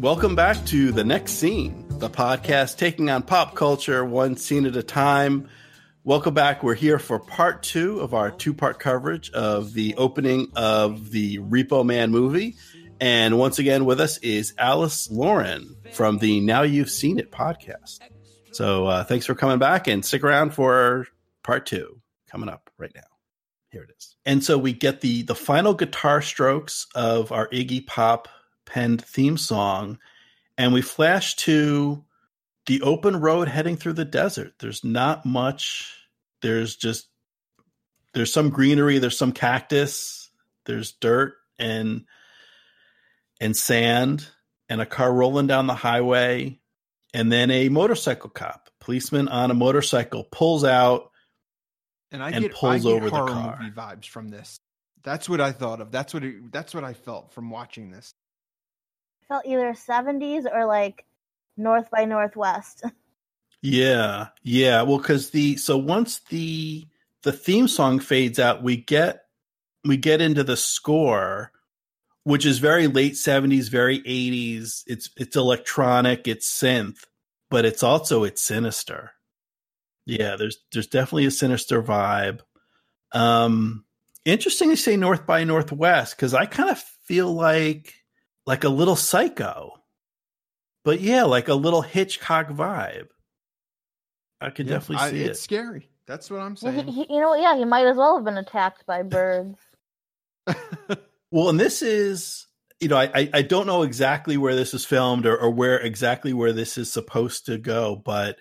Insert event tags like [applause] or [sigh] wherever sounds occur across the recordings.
Welcome back to The Next Scene, the podcast taking on pop culture one scene at a time. Welcome back. We're here for part two of our two part coverage of the opening of the Repo Man movie. And once again, with us is Alice Lauren from the Now You've Seen It podcast. So uh, thanks for coming back and stick around for part two coming up right now. Here it is. And so we get the the final guitar strokes of our Iggy Pop penned theme song, and we flash to the open road heading through the desert. There's not much. There's just there's some greenery, there's some cactus, there's dirt and and sand and a car rolling down the highway and then a motorcycle cop, policeman on a motorcycle pulls out and I and get pulls I get over the car. movie vibes from this. That's what I thought of. That's what it, that's what I felt from watching this. Felt either 70s or like North by Northwest. [laughs] Yeah, yeah. Well, because the so once the the theme song fades out, we get we get into the score, which is very late seventies, very eighties. It's it's electronic, it's synth, but it's also it's sinister. Yeah, there's there's definitely a sinister vibe. Um, interesting to say North by Northwest because I kind of feel like like a little psycho, but yeah, like a little Hitchcock vibe. I can Yeah, definitely I- see it's it. It's scary. That's what I'm Well, he, saying. he, you know, yeah, he might as well have been attacked by [laughs] birds. [laughs] Well, and this is, you know, I, I, I don't know exactly where this is filmed or, or where exactly where this is supposed to go, but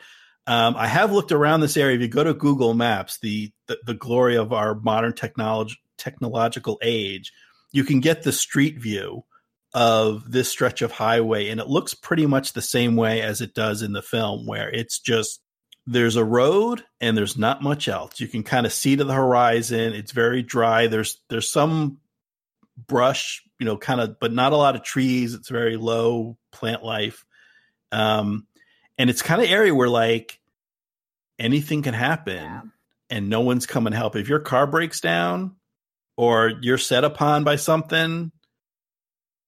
um, I have looked around this area. If you go to Google Maps, the, the, the glory of our modern technology, technological age, you can get the street view of this stretch of highway, and it looks pretty much the same way as it does in the film, where it's just there's a road and there's not much else. You can kind of see to the horizon. It's very dry. There's there's some brush, you know, kind of, but not a lot of trees. It's very low plant life. Um, and it's kind of area where like anything can happen Yeah. and no one's coming to help. If your car breaks down or you're set upon by something,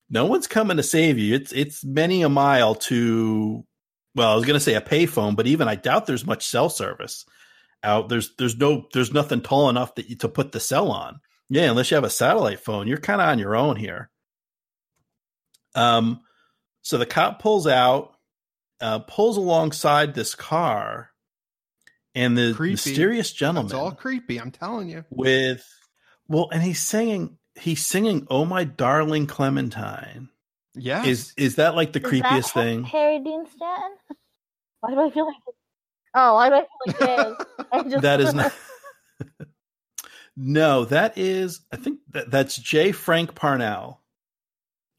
no one's coming to save you. It's it's many a mile to well, I was gonna say a payphone, but even I doubt there's much cell service out. There's there's no there's nothing tall enough that you, to put the cell on. Yeah, unless you have a satellite phone, you're kind of on your own here. Um, so the cop pulls out, uh, pulls alongside this car, and the Creepy. mysterious gentleman It's all creepy. I'm telling you. with well, and he's singing he's singing "Oh My Darling Clementine." Yeah. Is is that like the Is creepiest Ha- thing? Harry Dean Stanton? Why do I feel like? Oh, why do I feel like it is? [laughs] Just... That is [laughs] not. no, that is. I think that that's J. Frank Parnell,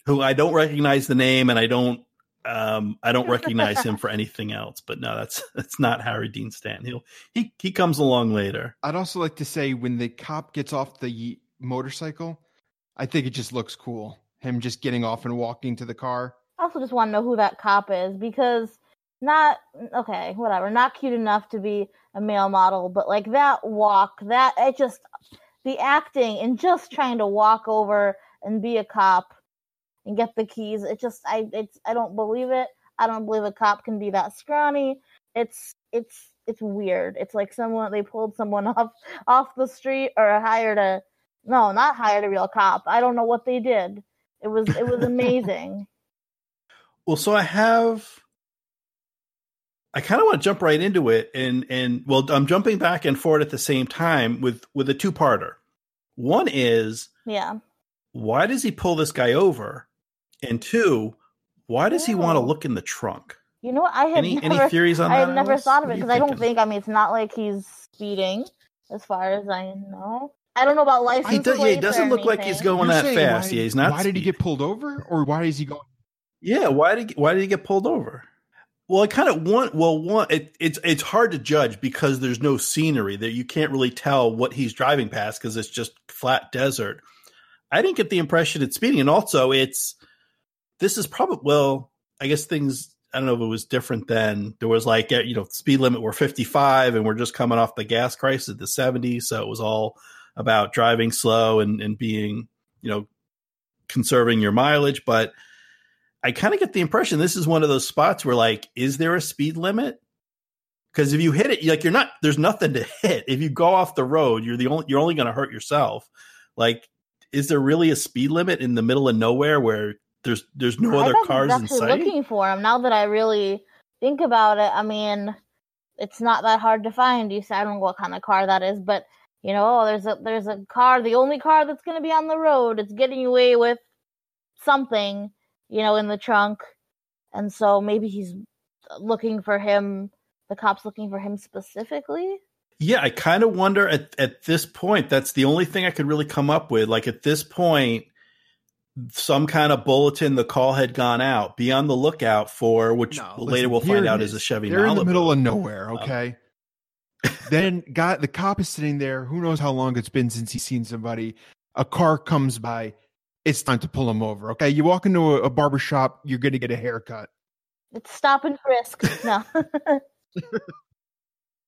who I don't recognize the name, and I don't. Um, I don't recognize him for [laughs] anything else. But no, that's that's not Harry Dean Stanton. He'll he he comes along later. I'd also like to say when the cop gets off the motorcycle, I think it just looks cool. Him just getting off and walking to the car. I also just want to know who that cop is because not okay, whatever, not cute enough to be a male model, but like that walk, that it just the acting and just trying to walk over and be a cop and get the keys. It just I it's I don't believe it. I don't believe a cop can be that scrawny. It's it's it's weird. It's like someone they pulled someone [laughs] off off the street or hired a no, not hired a real cop. I don't know what they did. It was it was amazing. [laughs] Well, so I have. I kind of want to jump right into it, and and well, I'm jumping back and forward at the same time with with a two parter. One is Yeah. why does he pull this guy over, and two, why does he want to look in the trunk? You know what? I had Any never, any theories on I that? had never thought of it because I don't think. I mean, it's not like he's speeding, as far as I know. I don't know about license He, does, yeah, he doesn't or look like he's going You're that fast. why- yeah, he's not. Why did he get pulled over, or why is he going? Yeah, why did why did he get pulled over? Well, I kind of want. Well, one, it, it's it's hard to judge because there's no scenery there. You can't really tell what he's driving past because it's just flat desert. I didn't get the impression it's speeding, and also it's this is probably well. I guess things. I don't know if it was different then. There was like you know speed limit were 55, and we're just coming off the gas crisis of the 70s, so it was all about driving slow and and being you know conserving your mileage, but I kind of get the impression this is one of those spots where like, is there a speed limit? Because if you hit it, like you're not, there's nothing to hit. If you go off the road, you're the only, you're only going to hurt yourself. Like, is there really a speed limit in the middle of nowhere where there's there's no I other cars in sight? looking for them Now that I really think about it, I mean, it's not that hard to find. You say I don't know what kind of car that is, but you know, oh, there's a there's a car, the only car that's going to be on the road. It's getting away with something, you know, in the trunk, and so maybe he's looking for him. The cops looking for him specifically. Yeah, I kind of wonder at at this point. That's the only thing I could really come up with. Like at this point, some kind of bulletin, the call had gone out. Be on the lookout for which No, later listen, we'll find out is. is a Chevy. They're in the middle of nowhere. Um, Okay. Then got the cop is sitting there. Who knows how long it's been since he's seen somebody. A car comes by. It's time to pull him over. Okay. You walk into a, a barber shop, you're going to get a haircut. It's stop and frisk. No. [laughs]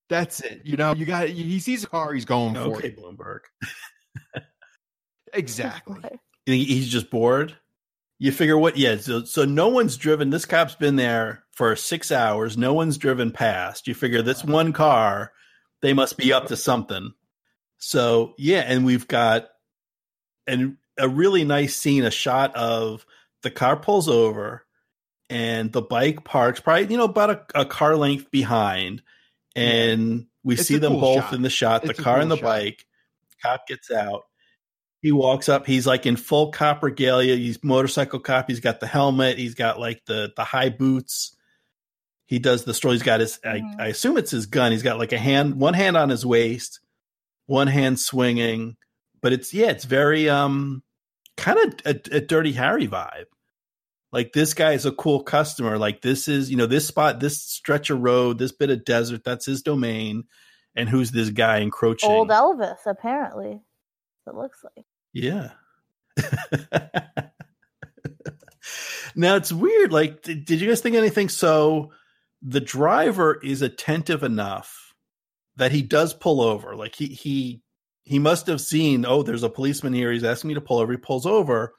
That's it. You know, you got. He sees a car, he's going for Okay, it. Bloomberg. [laughs] [laughs] Exactly. He- He's just bored. You figure what? Yeah. So, so no one's driven. This cop's been there for six hours. No one's driven past. You figure this one car, they must be up to something. So yeah, and we've got and a really nice scene, a shot of the car pulls over and the bike parks probably you know about a, a car length behind, and we It's see them cool both shot. in the shot. It's the car cool and the shot. bike. Cop gets out. He walks up. He's like in full cop regalia. He's motorcycle cop. He's got the helmet. He's got like the the high boots. He does the story. He's got his. Mhm. I, I assume it's his gun. He's got like a hand, one hand on his waist, one hand swinging. But it's yeah, it's very um, kind of a, a Dirty Harry vibe. Like this guy is a cool customer. Like this is you know this spot, this stretch of road, this bit of desert. That's his domain. And who's this guy encroaching? Old Elvis, apparently. It looks like. Yeah. [laughs] now it's weird. Like, did, did you guys think anything? So the driver is attentive enough that he does pull over. Like he he he must have seen. Oh, there's a policeman here. He's asking me to pull over. He pulls over,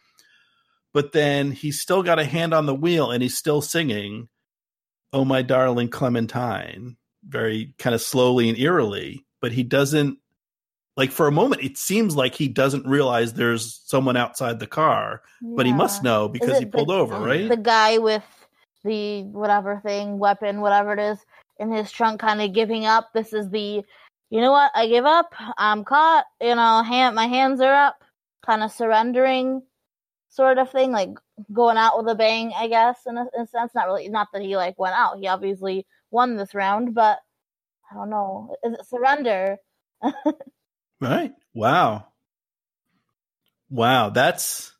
but then he's still got a hand on the wheel and he's still singing, "Oh my darling Clementine," very kind of slowly and eerily. But he doesn't like for a moment it seems like he doesn't realize there's someone outside the car but he must know because he pulled the- over right the guy with the whatever thing, weapon, whatever it is, in his trunk, kind of giving up. This is the, you know what? I give up. I'm caught. You know, hand my hands are up, kind of surrendering, sort of thing, like going out with a bang. I guess in a, in a sense, not really. Not that he like went out. He obviously won this round, but I don't know. Is it surrender? [laughs] right wow wow that's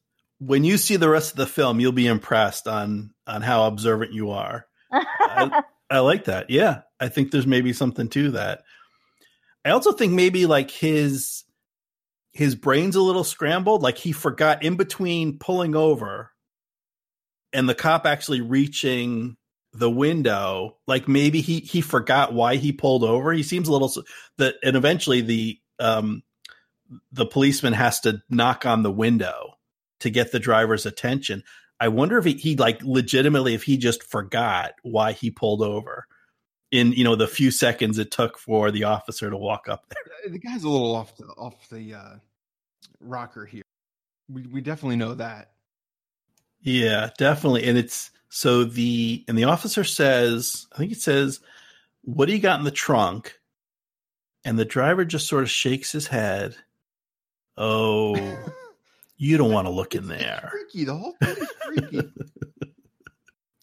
when you see the rest of the film you'll be impressed on on how observant you are. I, [laughs] I like that. Yeah i think there's maybe something to that. I also think maybe like his his brain's a little scrambled. Like he forgot in between pulling over and the cop actually reaching the window like maybe he he forgot why he pulled over. He seems a little that and eventually the um the policeman has to knock on the window to get the driver's attention i wonder if he, he like legitimately if he just forgot why he pulled over in you know the few seconds it took for the officer to walk up there The guy's a little off the off the uh, rocker here. We we definitely know that. Yeah, definitely. And it's so the and the officer says, I think it says, "What do you got in the trunk?" And the driver just sort of shakes his head. Oh, [laughs] you don't want to look in there. Freaky. The whole thing is freaky. [laughs]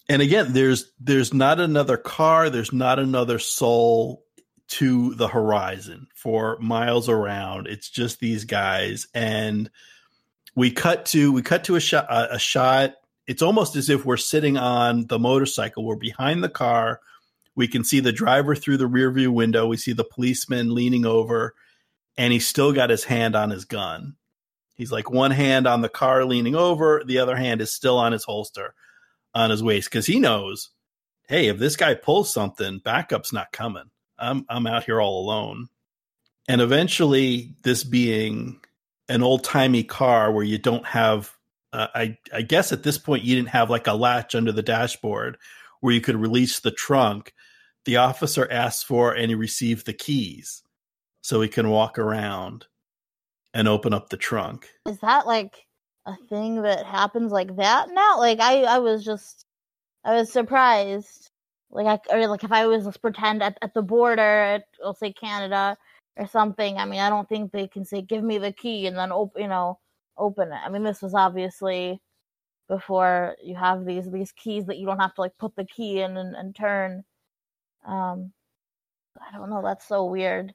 And again, there's there's not another car, there's not another soul to the horizon for miles around. It's just these guys and we cut to we cut to a shot a, a shot it's almost as if we're sitting on the motorcycle we're behind the car we can see the driver through the rear view window we see the policeman leaning over and he's still got his hand on his gun he's like one hand on the car leaning over the other hand is still on his holster on his waist because he knows hey if this guy pulls something backup's not coming. I'm i'm out here all alone. And eventually this being an old timey car where you don't have uh, I I guess at this point you didn't have like a latch under the dashboard where you could release the trunk. The officer asks for and he received the keys, so he can walk around and open up the trunk. Is that like a thing that happens like that now? Like I, I was just, I was surprised. Like I, or like if I was just pretend at, at the border at, I'll say Canada or something. I mean, I don't think they can say, "Give me the key," and then open, you know, open it. I mean, this was obviously before you have these these keys that you don't have to like put the key in and, and turn. Um, I don't know. That's so weird.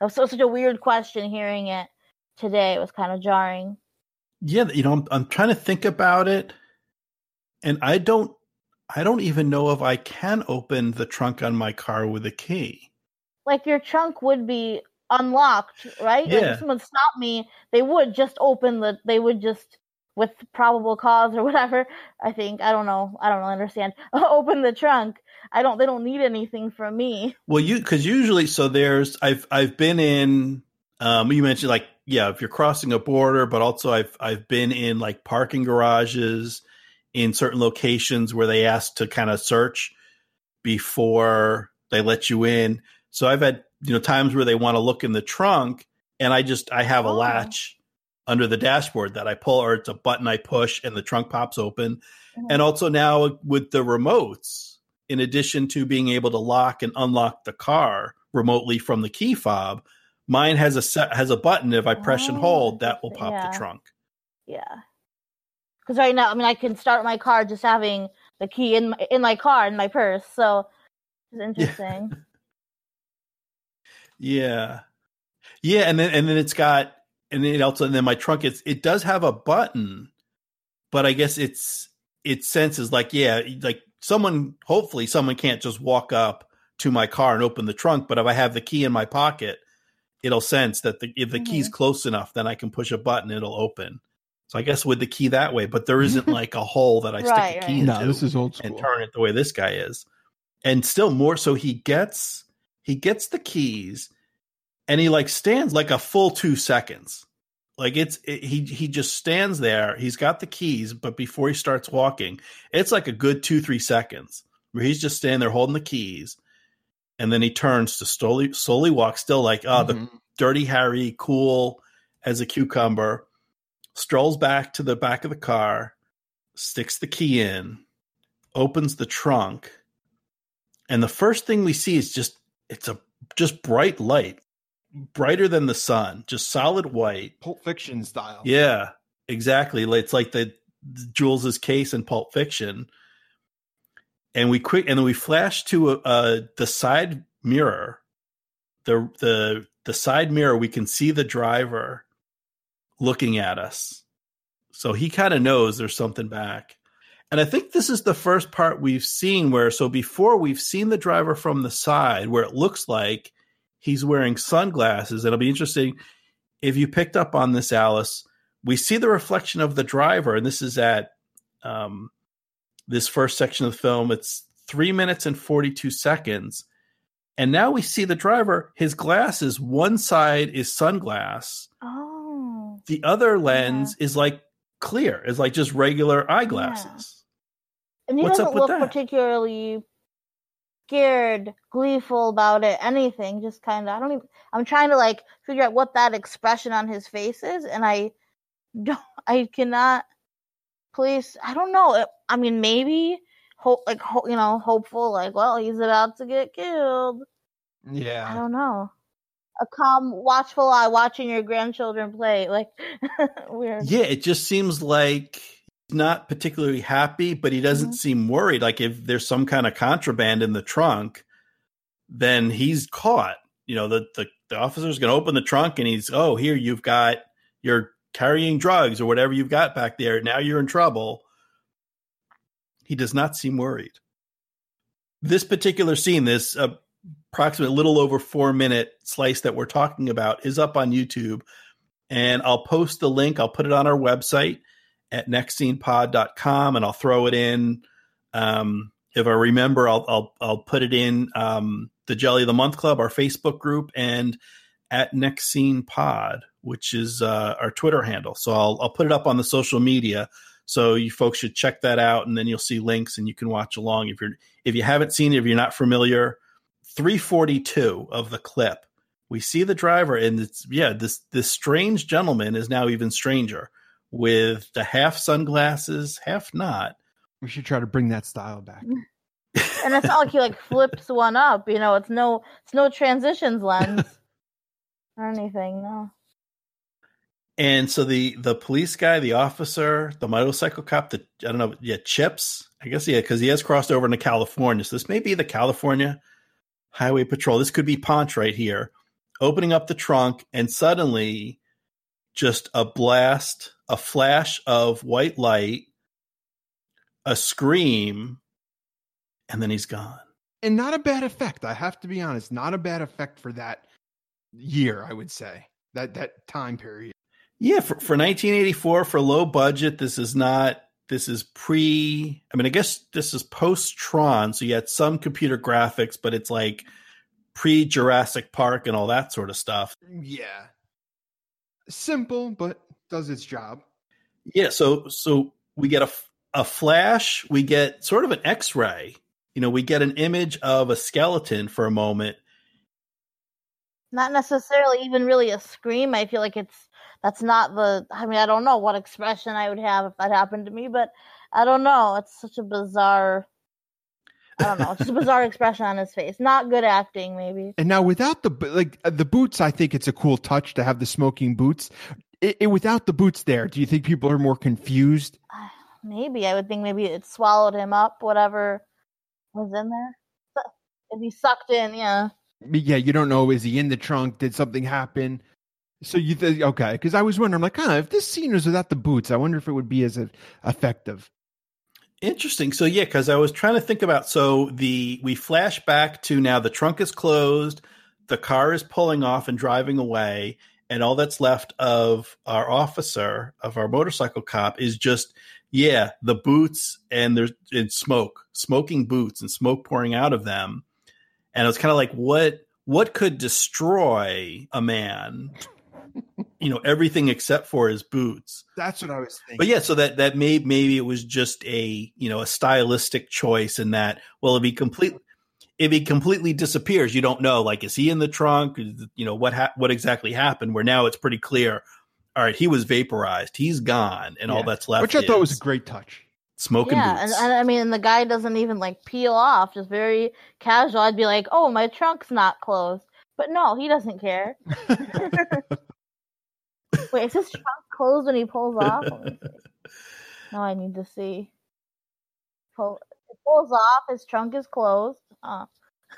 That was so such a weird question. Hearing it today it was kind of jarring. Yeah, you know, I'm, I'm trying to think about it, and I don't, I don't even know if I can open the trunk on my car with a key. Like your trunk would be unlocked, right? Yeah. Like if someone stopped me, they would just open the. They would just with probable cause or whatever. I think I don't know. I don't really understand. [laughs] open the trunk. I don't. They don't need anything from me. Well, you because usually, so there's I've I've been in. Um, you mentioned like yeah, if you're crossing a border, but also I've I've been in like parking garages in certain locations where they ask to kind of search before they let you in. So I've had you know times where they want to look in the trunk, and I just I have a Oh. latch under the dashboard that I pull, or it's a button I push, and the trunk pops open. Mhm. And also now with the remotes, in addition to being able to lock and unlock the car remotely from the key fob, mine has a set has a button. If I press and Oh, hold, that will pop Yeah. the trunk. Yeah. Because right now, I mean, I can start my car just having the key in my, in my car in my purse. So it's [laughs] interesting. Yeah, yeah, and then and then it's got and then it also and then my trunk it's it does have a button, but I guess it's it senses like yeah like someone hopefully someone can't just walk up to my car and open the trunk, but if I have the key in my pocket, it'll sense that the, if the key's mm-hmm. close enough, then I can push a button, it'll open. So I guess with the key that way, but there isn't [laughs] like a hole that I stick Right, the key right. into No, this is old school. and turn it the way this guy is. And still more so he gets he gets the keys and he like stands like a full 2 seconds. Like it's it, he he just stands there. He's got the keys, but before he starts walking, it's like a good 2-3 seconds where he's just standing there holding the keys and then he turns to slowly slowly walk still like oh the Mhm. dirty Harry, cool as a cucumber, strolls back to the back of the car, sticks the key in, opens the trunk, and the first thing we see is just it's a just bright light, brighter than the sun, just solid white. Pulp Fiction style. Yeah, exactly. It's like the Jules's case in Pulp Fiction. And we quick and then we flash to a, the side mirror. The the the side mirror we can see the driver looking at us. So he kind of knows there's something back. And I think this is the first part we've seen where so before we've seen the driver from the side where it looks like he's wearing sunglasses. It'll be interesting if you picked up on this, Alice. We see the reflection of the driver, and this is at um, this first section of the film. It's three minutes and 42 seconds. And now we see the driver, his glasses, one side is sunglass, oh. the other lens is like clear, it's like just regular eyeglasses. And he What's doesn't up with look particularly scared, gleeful about it, anything. Just kind of, I don't even, I'm trying to like figure out what that expression on his face is, and I [laughs] don't, I cannot place, I don't know. I mean, maybe, hope, like, ho- you know, hopeful, like, well, he's about to get killed. Yeah, I don't know. A calm, watchful eye watching your grandchildren play. Like, [laughs] weird. Yeah, it just seems like he's not particularly happy, but he doesn't Mhm. seem worried. Like if there's some kind of contraband in the trunk, then he's caught. You know, the the, the officer's going to open the trunk and he's, oh, here you've got you're carrying drugs or whatever you've got back there. Now you're in trouble. He does not seem worried. This particular scene, this uh, approximate little over four minute slice that we're talking about, is up on YouTube and I'll post the link. I'll put it on our website at nextscenepod.com and I'll throw it in. Um, if I remember, I'll, I'll, I'll put it in um, the Jelly of the Month Club, our Facebook group, and at Next Scene Pod, which is uh, our Twitter handle. So I'll, I'll put it up on the social media So you folks should check that out, and then you'll see links, and you can watch along if you're if you haven't seen it, if you're not familiar. 342 of the clip, we see the driver, and it's yeah, this this strange gentleman is now even stranger with the half sunglasses, half not. We should try to bring that style back. [laughs] and it's not like he like flips one up. You know, it's no it's no transitions lens [laughs] or anything. No. And so the the police guy, the officer, the motorcycle cop, the I don't know, yeah, Chips. I guess yeah, because he has crossed over into California. So this may be the California Highway Patrol. This could be Ponch right here, opening up the trunk, and suddenly, just a blast, a flash of white light, a scream, and then he's gone. And not a bad effect. I have to be honest, not a bad effect for that year. I would say that that time period. Yeah, for, for 1984, for low budget, this is not. This is pre. I mean, I guess this is post Tron, so you had some computer graphics, but it's like pre Jurassic Park and all that sort of stuff. Yeah, simple, but does its job. Yeah, so so we get a a flash, we get sort of an X-ray. You know, we get an image of a skeleton for a moment. Not necessarily even really a scream. I feel like it's that's not the i mean i don't know what expression i would have if that happened to me but i don't know it's such a bizarre i don't know it's just a bizarre [laughs] expression on his face not good acting maybe And now without the like uh, the boots, I think it's a cool touch to have the smoking boots. It, it, without the boots there, do you think people are more confused? maybe i would think maybe it swallowed him up whatever was in there if he sucked in yeah Yeah, you don't know. Is he in the trunk? Did something happen? So you think okay? Because I was wondering, I'm like, huh, if this scene was without the boots, I wonder if it would be as effective. Interesting. So yeah, because I was trying to think about so the we flash back to now the trunk is closed, the car is pulling off and driving away, and all that's left of our officer of our motorcycle cop is just yeah the boots and there's and smoke, smoking boots and smoke pouring out of them, and it was kind of like what what could destroy a man you know everything except for his boots. That's what I was thinking. but yeah so that that may maybe it was just a you know a stylistic choice in that well if he completely if he completely disappears you don't know like is he in the trunk? You know what ha- what exactly happened? Where now it's pretty clear all right he was vaporized he's gone and all that's left which I thought was a great touch. smoking yeah and, boots. and i mean and the guy doesn't even like peel off just very casual. I'd be like oh my trunk's not closed. But no he doesn't care [laughs] [laughs] wait is his trunk closed when he pulls off Let me see. [laughs] now i need to see Pull, it pulls off his trunk is closed oh.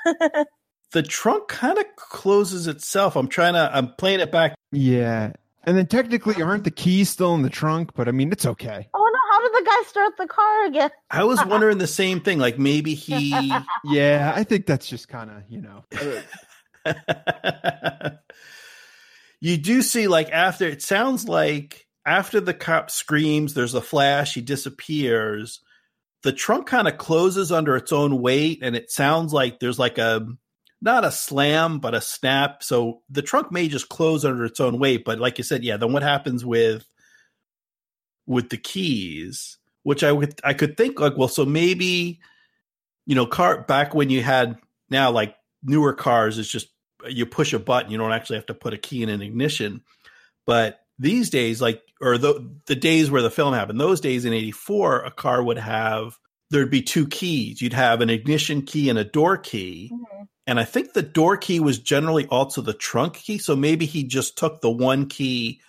[laughs] the trunk kind of closes itself i'm trying to i'm playing it back Yeah, and then technically, aren't the keys still in the trunk? But I mean, it's okay. oh no how did the guy start the car again i was [laughs] wondering the same thing like maybe he Yeah, I think that's just kind of you know. You do see like after it sounds like after the cop screams there's a flash he disappears the trunk kind of closes under its own weight and it sounds like there's like a not a slam but a snap so the trunk may just close under its own weight but like you said yeah then what happens with with the keys which i would i could think like well so maybe you know car back when you had now like newer cars it's just you push a button you don't actually have to put a key in an ignition. But these days like or the the days where the film happened those days in 84 a car would have there'd be two keys. You'd have an ignition key and a door key. Mm-hmm. And i think the door key was generally also the trunk key. So maybe he just took the one key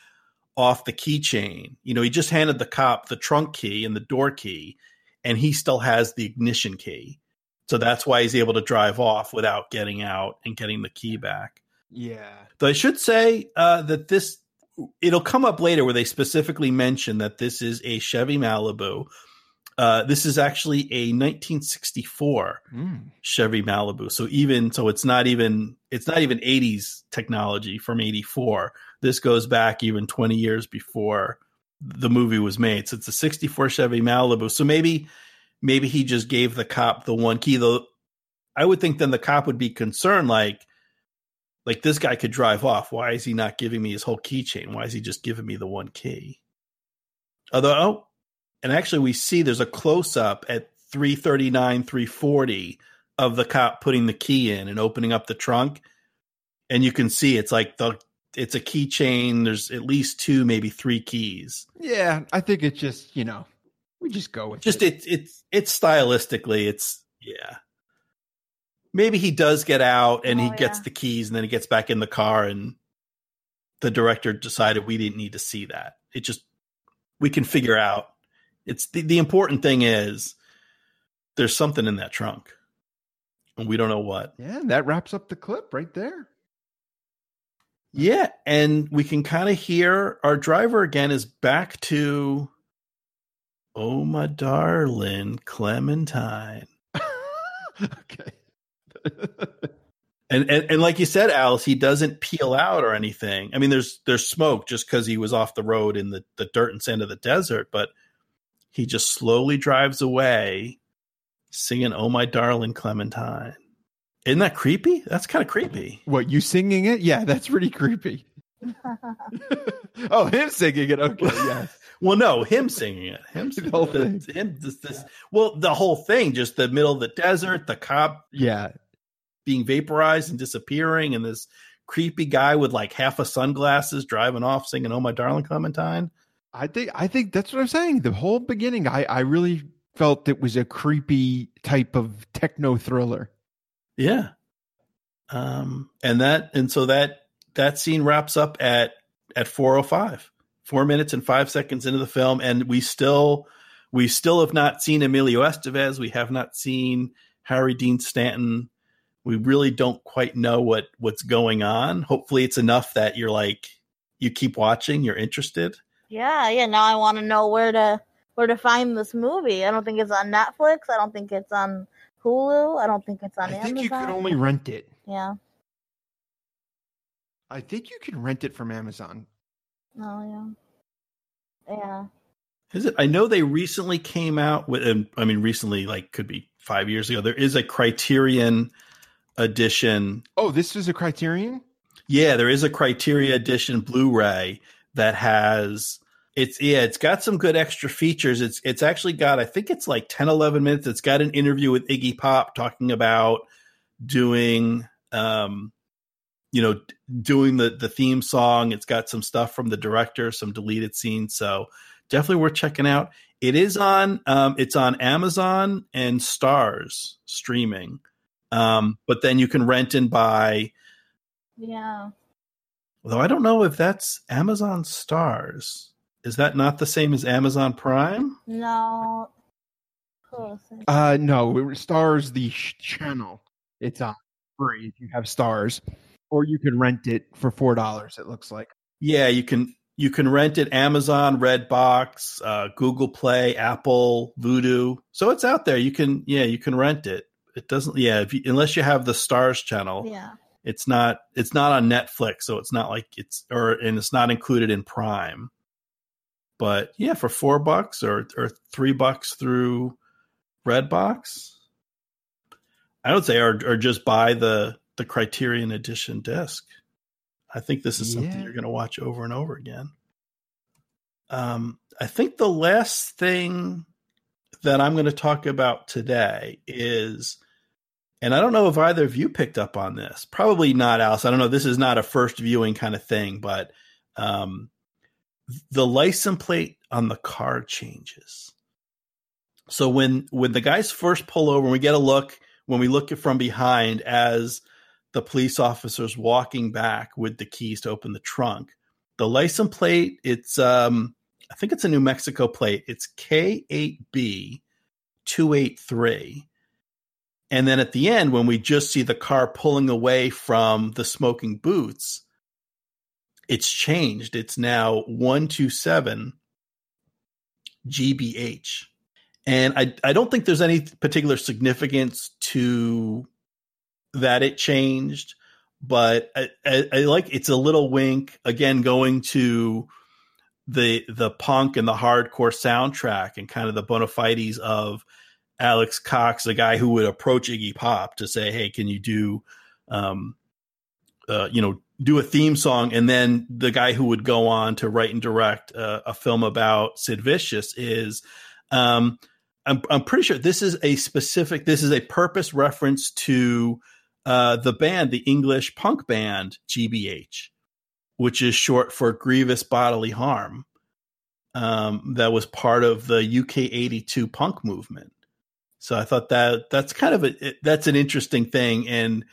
off the keychain. You know he just handed the cop the trunk key and the door key and he still has the ignition key so that's why he's able to drive off without getting out and getting the key back Yeah, Though I should say uh, that this it'll come up later where they specifically mention that this is a Chevy Malibu. Uh, this is actually a 1964 Mm. Chevy Malibu. So even so, it's not even it's not even 80s technology from 84. This goes back even 20 years before the movie was made. So it's a 64 Chevy Malibu. So maybe maybe he just gave the cop the one key. Though I would think then the cop would be concerned, like like this guy could drive off. Why is he not giving me his whole keychain? Why is he just giving me the one key? Although, oh, and actually we see there's a close up at 339 340 of the cop putting the key in and opening up the trunk and you can see it's like the it's a keychain there's at least two maybe three keys Yeah, I think it's just you know we just go with just it. it, it's it's stylistically it's yeah maybe he does get out and he Oh, gets yeah. the keys and then he gets back in the car and the director decided we didn't need to see that it just we can figure out it's the, the important thing is there's something in that trunk and we don't know what Yeah, and that wraps up the clip right there. yeah and we can kind of hear our driver again is back to oh my darling clementine [laughs] okay. And, and and like you said, Alice, he doesn't peel out or anything. I mean, there's there's smoke just because he was off the road in the, the dirt and sand of the desert, but he just slowly drives away, singing "Oh My Darling Clementine." Isn't that creepy? That's kind of creepy. what you singing it? Yeah, that's pretty creepy. [laughs] [laughs] oh, him singing it. Okay, yeah. Well, no, him singing it, him, [laughs] The whole thing. him, this, this, well, the whole thing, just the middle of the desert, the cop Yeah, being vaporized and disappearing, and this creepy guy with like half a sunglasses driving off singing "Oh My Darling Clementine." I think I think that's what I'm saying. The whole beginning, I I really felt it was a creepy type of techno thriller. Yeah. Um and that and so that that scene wraps up at at 405. 4 minutes and 5 seconds into the film and we still we still have not seen Emilio Estevez, we have not seen Harry Dean Stanton. We really don't quite know what what's going on. Hopefully it's enough that you're like you keep watching, you're interested. yeah, yeah. Now I want to know where to where to find this movie. I don't think it's on Netflix. I don't think it's on Hulu. I don't think it's on I Amazon. think you could only rent it. Yeah. I think you can rent it from Amazon. Oh yeah. Yeah. Is it? I know they recently came out with, and I mean, recently, like could be five years ago. There is a Criterion edition. Oh, this is a Criterion. Yeah, there is a Criterion edition Blu-ray that has it's yeah, it's got some good extra features. It's it's actually got I think it's like 10 11 minutes. It's got an interview with Iggy Pop talking about doing um you know doing the the theme song. It's got some stuff from the director, some deleted scenes. So definitely worth checking out. It is on um it's on Amazon and Starz streaming. Um but then you can rent and buy Yeah. Although I don't know if that's Amazon Starz. Is that not the same as Amazon Prime? No. Close. Uh, no, it stars the sh- channel. It's on free if you have Starz, or you can rent it for four dollars. It looks like. Yeah, you can you can rent it Amazon, Redbox, uh, Google Play, Apple, Vudu. So it's out there. You can yeah, you can rent it. It doesn't yeah, if you, unless you have the Starz channel, Yeah. it's not it's not on Netflix, so it's not like it's or and it's not included in Prime. But yeah, for four bucks or or three bucks through Redbox, I would say or or just buy the the Criterion Edition disc. I think this is something Yeah. you're going to watch over and over again. Um, I think the last thing that I'm going to talk about today is, and I don't know if either of you picked up on this. Probably not, Alice. I don't know. This is not a first viewing kind of thing, but um, the license plate on the car changes. So when when the guys first pull over, and we get a look when we look it from behind as the police officers walking back with the keys to open the trunk. The license plate, it's um I think it's a New Mexico plate. It's K8B 283. And then at the end when we just see the car pulling away from the smoking boots, it's changed. It's now 127 GBH. And I, I don't think there's any particular significance to that it changed, but I, I, I like it's a little wink again going to the the punk and the hardcore soundtrack and kind of the bona fides of Alex Cox, the guy who would approach Iggy Pop to say, "Hey, can you do, um, uh, you know, do a theme song, and then the guy who would go on to write and direct uh, a film about Sid Vicious is. Um, I'm, I'm pretty sure this is a specific. This is a purpose reference to uh, the band, the English punk band GBH, which is short for Grievous Bodily Harm. Um, that was part of the UK 82 punk movement. So I thought that that's kind of a that's an interesting thing, and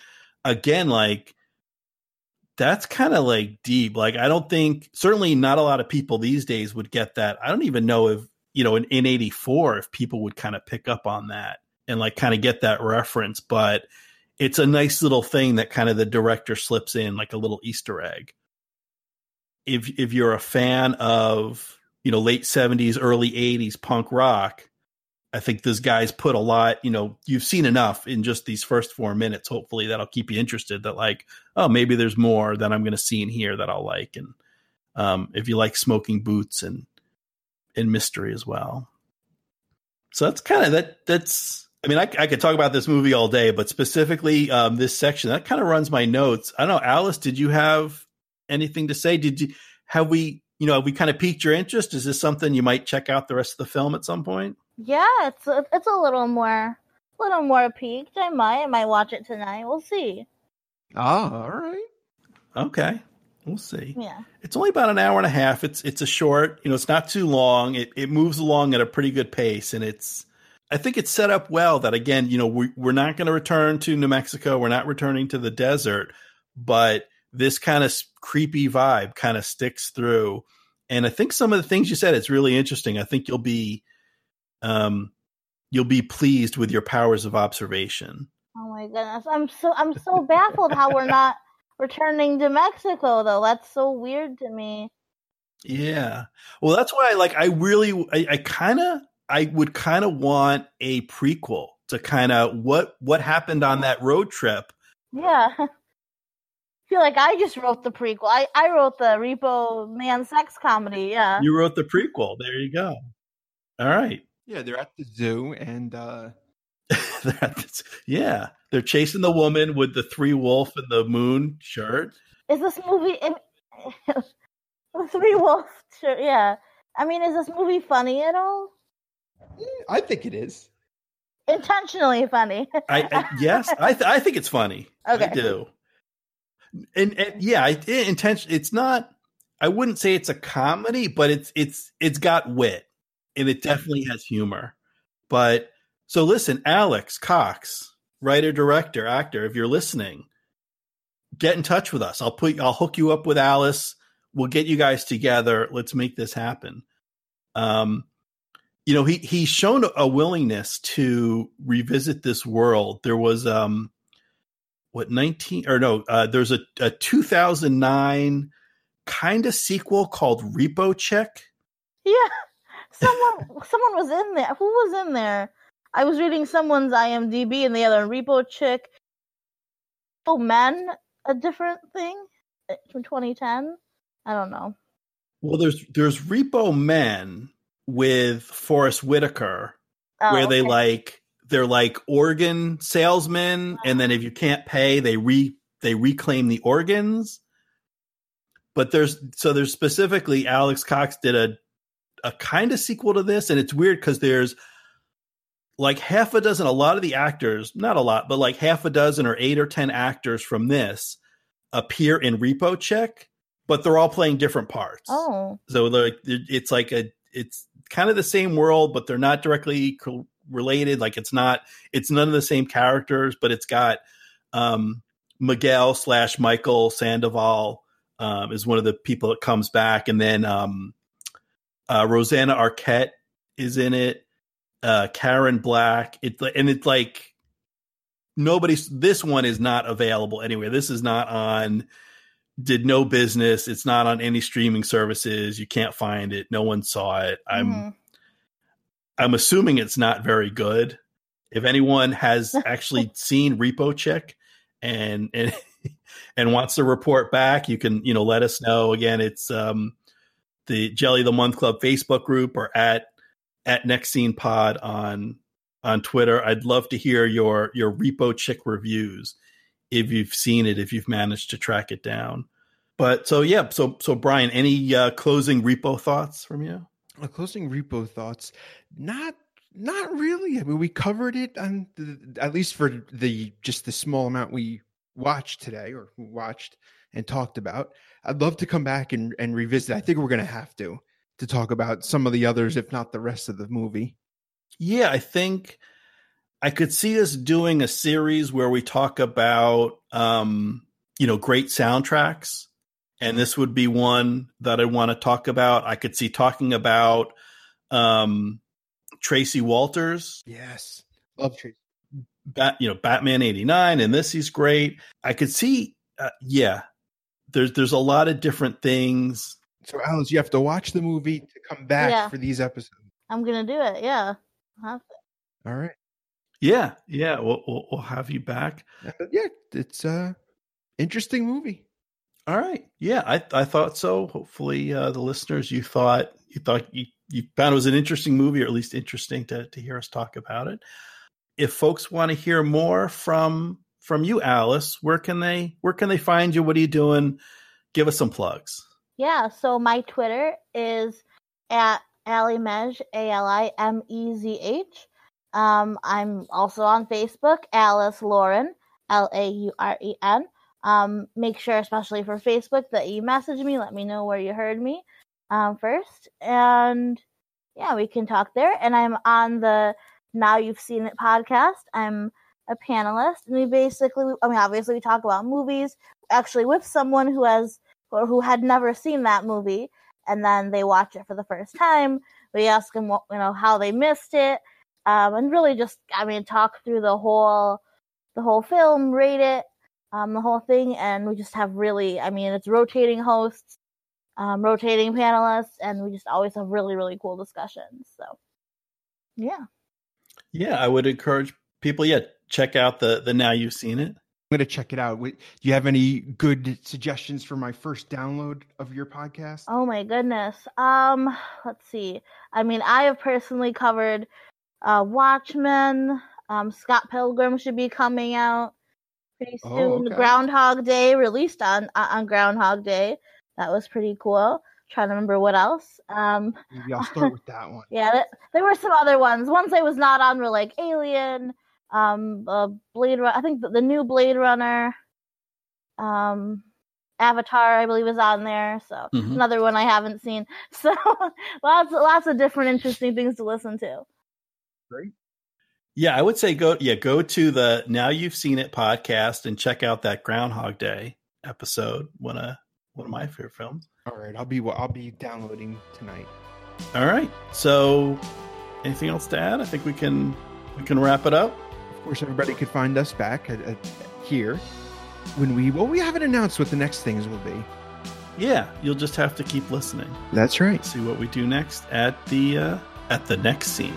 again, like that's kind of like deep. Like I don't think certainly not a lot of people these days would get that. I don't even know if you know in 84 if people would kind of pick up on that and like kind of get that reference, but it's a nice little thing that kind of the director slips in like a little Easter egg. If if you're a fan of, you know, late 70s, early 80s punk rock, I think this guy's put a lot, you know, you've seen enough in just these first four minutes. Hopefully that'll keep you interested that like, oh, maybe there's more that I'm going to see in here that I'll like. And um, if you like smoking boots and, and mystery as well. So that's kind of that. That's, I mean, I, I, could talk about this movie all day, but specifically um, this section that kind of runs my notes. I don't know, Alice, did you have anything to say? Did you, have we, you know, have we kind of piqued your interest? Is this something you might check out the rest of the film at some point? Yeah, it's a, it's a little more, a little more piqued. I might, I might watch it tonight. We'll see. Oh, all right. Okay, we'll see. Yeah, it's only about an hour and a half. It's it's a short. You know, it's not too long. It it moves along at a pretty good pace, and it's. I think it's set up well. That again, you know, we we're not going to return to New Mexico. We're not returning to the desert, but this kind of creepy vibe kind of sticks through. And I think some of the things you said, it's really interesting. I think you'll be um, you'll be pleased with your powers of observation. Oh my goodness, I'm so I'm so baffled how we're not [laughs] returning to Mexico though. That's so weird to me. Yeah, well, that's why I like. I really, I, I kind of, I would kind of want a prequel to kind of what what happened on that road trip. Yeah. [laughs] I feel like I just wrote the prequel. I, I wrote the Repo Man sex comedy. Yeah. You wrote the prequel. There you go. All right. Yeah, they're at the zoo and uh [laughs] they're the, yeah, they're chasing the woman with the three wolf and the moon shirt. Is this movie in [laughs] the three wolf shirt? Yeah. I mean, is this movie funny at all? I think it is. Intentionally funny. I, I, yes, I th- I think it's funny. Okay. I do. And, and yeah, it, intention. It's not. I wouldn't say it's a comedy, but it's it's it's got wit and it definitely has humor. But so listen, Alex Cox, writer, director, actor, if you're listening, get in touch with us. I'll put I'll hook you up with Alice. We'll get you guys together. Let's make this happen. Um, you know, he he's shown a willingness to revisit this world. There was um what 19 or no, uh, there's a, a 2009 kind of sequel called Repo Chick. Yeah someone [laughs] someone was in there. Who was in there? I was reading someone's IMDb and the other repo chick. Oh, men, a different thing eh, from 2010. I don't know. Well, there's there's Repo Men with Forest Whitaker, oh, where they okay. like they're like organ salesmen, and then if you can't pay, they re they reclaim the organs. But there's so there's specifically Alex Cox did a a kind of sequel to this, and it's weird because there's like half a dozen, a lot of the actors, not a lot, but like half a dozen or eight or ten actors from this appear in Repo Chick, but they're all playing different parts. Oh, so like it's like a it's kind of the same world, but they're not directly related. Like it's not it's none of the same characters, but it's got um, Miguel slash Michael Sandoval um, is one of the people that comes back, and then um, uh, Rosanna Arquette is in it. Uh, Karen Black. It's and it's like nobody's. This one is not available anywhere. This is not on. Did no business. It's not on any streaming services. You can't find it. No one saw it. I'm. Mm-hmm. I'm assuming it's not very good. If anyone has [laughs] actually seen Repo Chick and and [laughs] and wants to report back, you can you know let us know. Again, it's um the Jelly the Month Club Facebook group or at at Next Scene Pod on on Twitter. I'd love to hear your your Repo Chick reviews if you've seen it, if you've managed to track it down. But so yeah, so so Brian, any uh, closing repo thoughts from you? Uh, closing repo thoughts, not not really. I mean, we covered it on the, at least for the just the small amount we watched today or watched and talked about. I'd love to come back and, and revisit. I think we're going to have to to talk about some of the others, if not the rest of the movie. Yeah, I think I could see us doing a series where we talk about, um, you know, great soundtracks. And this would be one that I want to talk about. I could see talking about um, Tracy Walters. Yes. Love Tracy. Bat, you know, Batman 89 and this he's great. I could see, uh, yeah, there's, there's a lot of different things. So Alice, you have to watch the movie to come back Yeah. for these episodes. I'm gonna do it. Yeah. I'll have to. All right. Yeah. Yeah. We'll, we'll, we'll have you back. But yeah, it's a interesting movie. All right. Yeah, I I thought so. Hopefully, uh, the listeners, you thought you thought you you found it was an interesting movie, or at least interesting to to hear us talk about it. If folks want to hear more from from you, Alice, where can they where can they find you? What are you doing? Give us some plugs. Yeah, so my Twitter is at Alimezh, A L I M E Z H. Um, I'm also on Facebook, Alice Lauren, L A U R E N. Um, make sure, especially for Facebook, that you message me, let me know where you heard me um, first. And yeah, we can talk there. And I'm on the Now You've Seen It podcast. I'm a panelist. And we basically, I mean, obviously, we talk about movies actually with someone who has or who had never seen that movie and then they watch it for the first time we ask them what you know how they missed it um, and really just i mean talk through the whole the whole film rate it um, the whole thing and we just have really i mean it's rotating hosts um, rotating panelists and we just always have really really cool discussions so yeah Yeah, I would encourage people. Yeah, check out the the Now You've Seen It. I'm going to check it out. Do you have any good suggestions for my first download of your podcast? Oh my goodness. Um, let's see. I mean, I have personally covered uh Watchmen. Um, Scott Pilgrim should be coming out pretty soon. Oh, okay. Groundhog Day released on uh, on Groundhog Day. That was pretty cool. Trying to remember what else. Um, Maybe I'll start with that one. [laughs] yeah, th- there were some other ones. Ones I was not on were like Alien, um, uh, Blade. Run- I think the, the new Blade Runner, um, Avatar, I believe, is on there. So Mhm. another one I haven't seen. [laughs] So lots, lots of different interesting things to listen to. Great. Yeah, I would say go. Yeah, go to the Now You've Seen It podcast and check out that Groundhog Day episode. One of one of my favorite films. All right, I'll be I'll be downloading tonight. All right. So, anything else to add? I think we can we can wrap it up. Of course, everybody could find us back at, at here when we well we haven't announced what the next things will be. Yeah, you'll just have to keep listening. That's right. See what we do next at the uh, at the next scene.